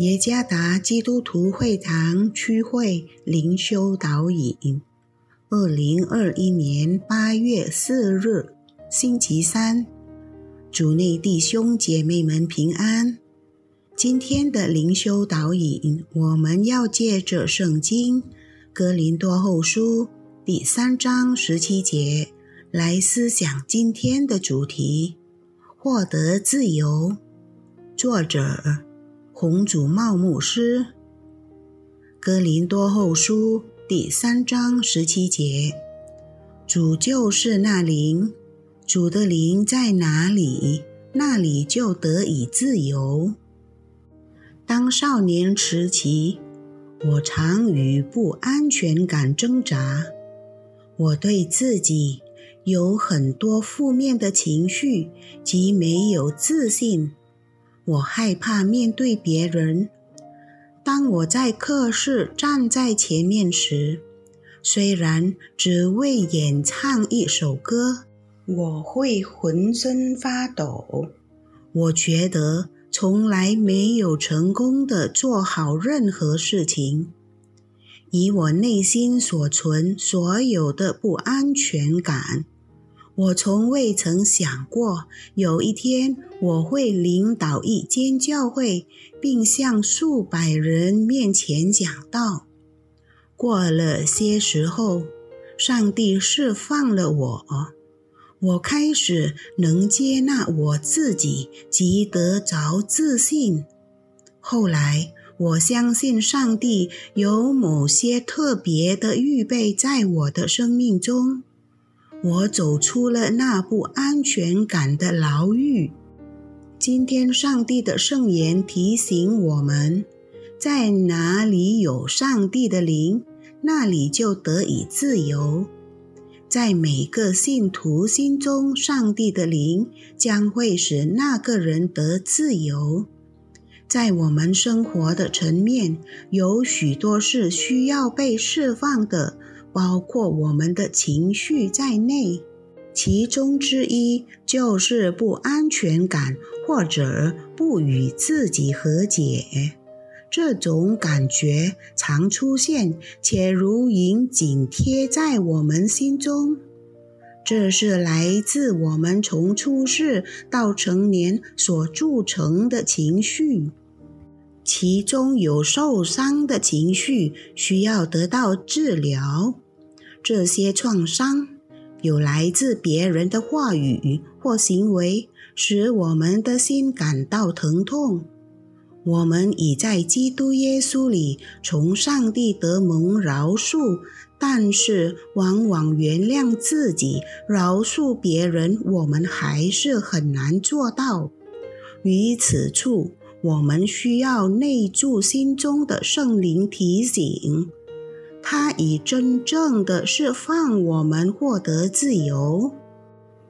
耶加达基督徒会堂区会灵修导引，二零二一年八月四日，星期三，主内弟兄姐妹们平安。今天的灵修导引，我们要借着圣经《哥林多后书》第三章十七节来思想今天的主题：获得自由。作者。红主茂牧师，《哥林多后书》第三章十七节：主就是那灵，主的灵在哪里，那里就得以自由。当少年时期，我常与不安全感挣扎，我对自己有很多负面的情绪及没有自信。我害怕面对别人。当我在课室站在前面时，虽然只为演唱一首歌，我会浑身发抖。我觉得从来没有成功的做好任何事情。以我内心所存所有的不安全感。我从未曾想过有一天我会领导一间教会，并向数百人面前讲道。过了些时候，上帝释放了我，我开始能接纳我自己及得着自信。后来，我相信上帝有某些特别的预备在我的生命中。我走出了那不安全感的牢狱。今天，上帝的圣言提醒我们：在哪里有上帝的灵，那里就得以自由。在每个信徒心中，上帝的灵将会使那个人得自由。在我们生活的层面，有许多是需要被释放的。包括我们的情绪在内，其中之一就是不安全感或者不与自己和解。这种感觉常出现，且如影紧贴在我们心中。这是来自我们从出世到成年所铸成的情绪。其中有受伤的情绪需要得到治疗，这些创伤有来自别人的话语或行为，使我们的心感到疼痛。我们已在基督耶稣里从上帝得蒙饶恕，但是往往原谅自己、饶恕别人，我们还是很难做到。于此处。我们需要内住心中的圣灵提醒，他已真正的释放我们获得自由。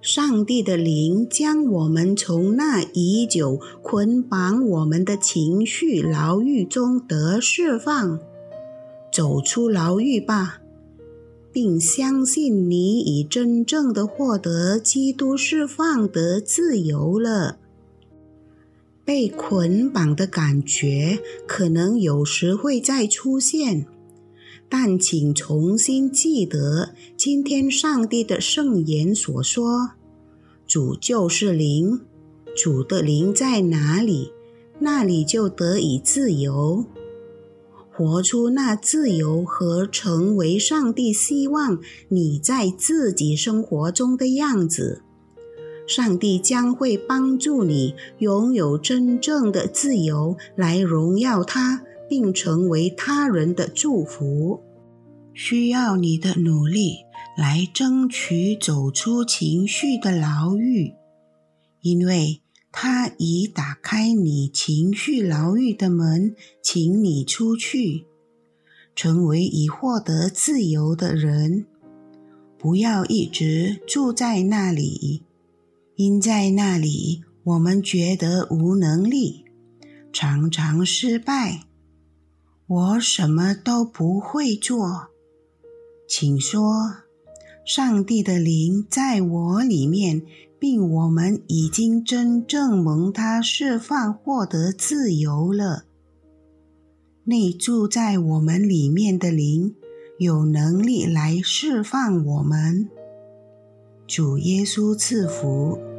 上帝的灵将我们从那已久捆绑我们的情绪牢狱中得释放，走出牢狱吧，并相信你已真正的获得基督释放得自由了。被捆绑的感觉可能有时会再出现，但请重新记得今天上帝的圣言所说：“主就是灵，主的灵在哪里，那里就得以自由。活出那自由和成为上帝希望你在自己生活中的样子。”上帝将会帮助你拥有真正的自由，来荣耀他，并成为他人的祝福。需要你的努力来争取走出情绪的牢狱，因为他已打开你情绪牢狱的门，请你出去，成为已获得自由的人。不要一直住在那里。因在那里，我们觉得无能力，常常失败。我什么都不会做，请说。上帝的灵在我里面，并我们已经真正蒙他释放，获得自由了。内住在我们里面的灵有能力来释放我们。主耶稣赐福。